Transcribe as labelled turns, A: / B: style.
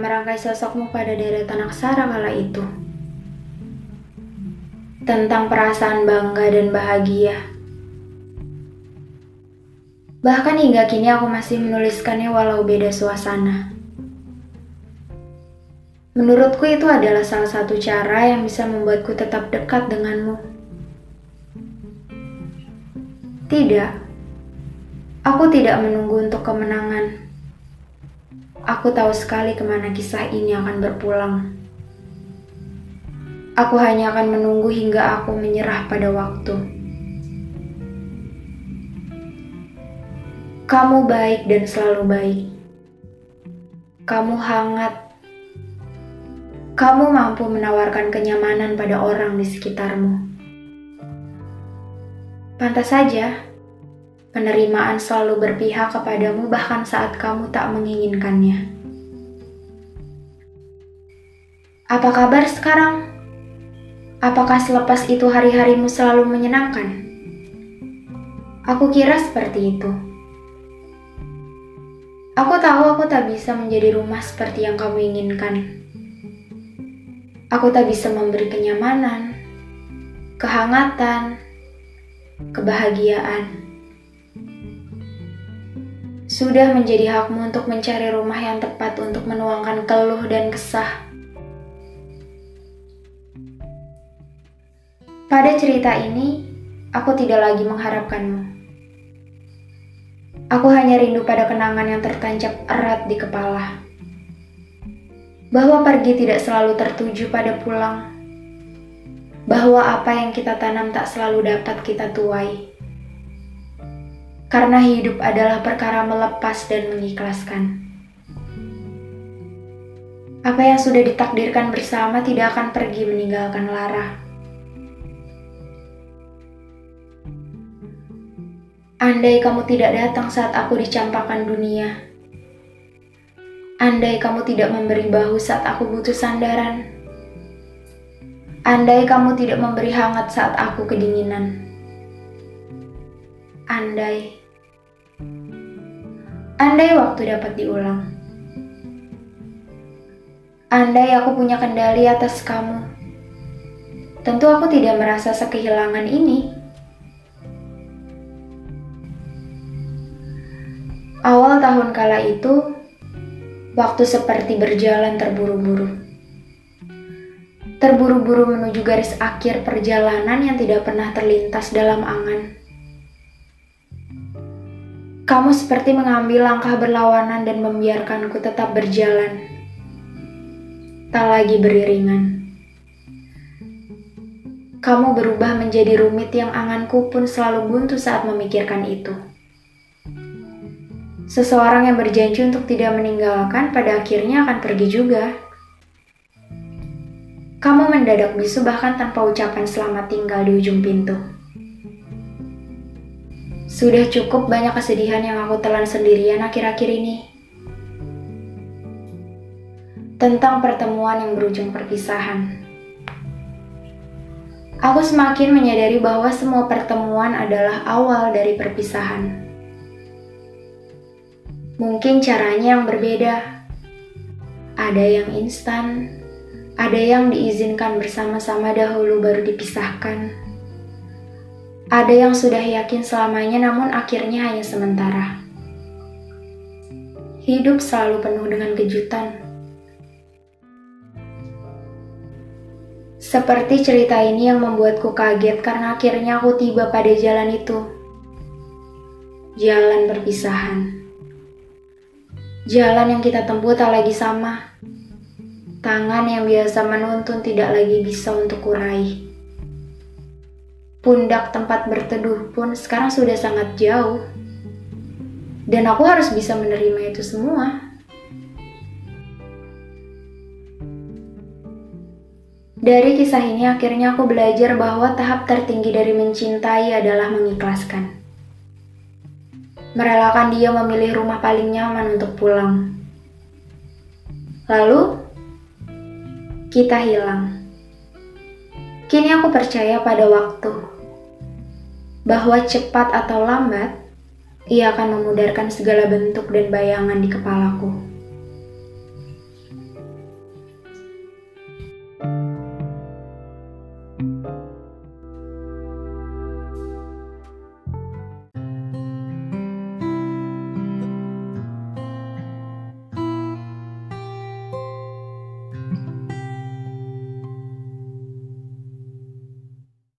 A: merangkai sosokmu pada deretan aksara kala itu. Tentang perasaan bangga dan bahagia. Bahkan hingga kini aku masih menuliskannya walau beda suasana. Menurutku itu adalah salah satu cara yang bisa membuatku tetap dekat denganmu. Tidak, aku tidak menunggu untuk kemenangan. Aku tahu sekali ke mana kisah ini akan berpulang. Aku hanya akan menunggu hingga aku menyerah pada waktu. Kamu baik dan selalu baik. Kamu hangat. Kamu mampu menawarkan kenyamanan pada orang di sekitarmu. Pantas saja Penerimaan selalu berpihak kepadamu bahkan saat kamu tak menginginkannya. Apa kabar sekarang? Apakah selepas itu hari-harimu selalu menyenangkan? Aku kira seperti itu. Aku tahu aku tak bisa menjadi rumah seperti yang kamu inginkan. Aku tak bisa memberi kenyamanan, kehangatan, kebahagiaan sudah menjadi hakmu untuk mencari rumah yang tepat untuk menuangkan keluh dan kesah. Pada cerita ini, aku tidak lagi mengharapkanmu. Aku hanya rindu pada kenangan yang tertancap erat di kepala. Bahwa pergi tidak selalu tertuju pada pulang. Bahwa apa yang kita tanam tak selalu dapat kita tuai karena hidup adalah perkara melepas dan mengikhlaskan. Apa yang sudah ditakdirkan bersama tidak akan pergi meninggalkan Lara. Andai kamu tidak datang saat aku dicampakkan dunia. Andai kamu tidak memberi bahu saat aku butuh sandaran. Andai kamu tidak memberi hangat saat aku kedinginan. Andai Andai waktu dapat diulang. Andai aku punya kendali atas kamu. Tentu aku tidak merasa sekehilangan ini. Awal tahun kala itu, waktu seperti berjalan terburu-buru. Terburu-buru menuju garis akhir perjalanan yang tidak pernah terlintas dalam angan. Kamu seperti mengambil langkah berlawanan dan membiarkanku tetap berjalan. Tak lagi beriringan. Kamu berubah menjadi rumit yang anganku pun selalu buntu saat memikirkan itu. Seseorang yang berjanji untuk tidak meninggalkan pada akhirnya akan pergi juga. Kamu mendadak bisu bahkan tanpa ucapan selamat tinggal di ujung pintu. Sudah cukup banyak kesedihan yang aku telan sendirian akhir-akhir ini. Tentang pertemuan yang berujung perpisahan. Aku semakin menyadari bahwa semua pertemuan adalah awal dari perpisahan. Mungkin caranya yang berbeda. Ada yang instan, ada yang diizinkan bersama-sama dahulu baru dipisahkan ada yang sudah yakin selamanya namun akhirnya hanya sementara. Hidup selalu penuh dengan kejutan. Seperti cerita ini yang membuatku kaget karena akhirnya aku tiba pada jalan itu. Jalan perpisahan. Jalan yang kita tempuh tak lagi sama. Tangan yang biasa menuntun tidak lagi bisa untuk kurai pundak tempat berteduh pun sekarang sudah sangat jauh. Dan aku harus bisa menerima itu semua. Dari kisah ini akhirnya aku belajar bahwa tahap tertinggi dari mencintai adalah mengikhlaskan. Merelakan dia memilih rumah paling nyaman untuk pulang. Lalu, kita hilang. Kini aku percaya pada waktu bahwa cepat atau lambat ia akan memudarkan segala bentuk dan bayangan di kepalaku.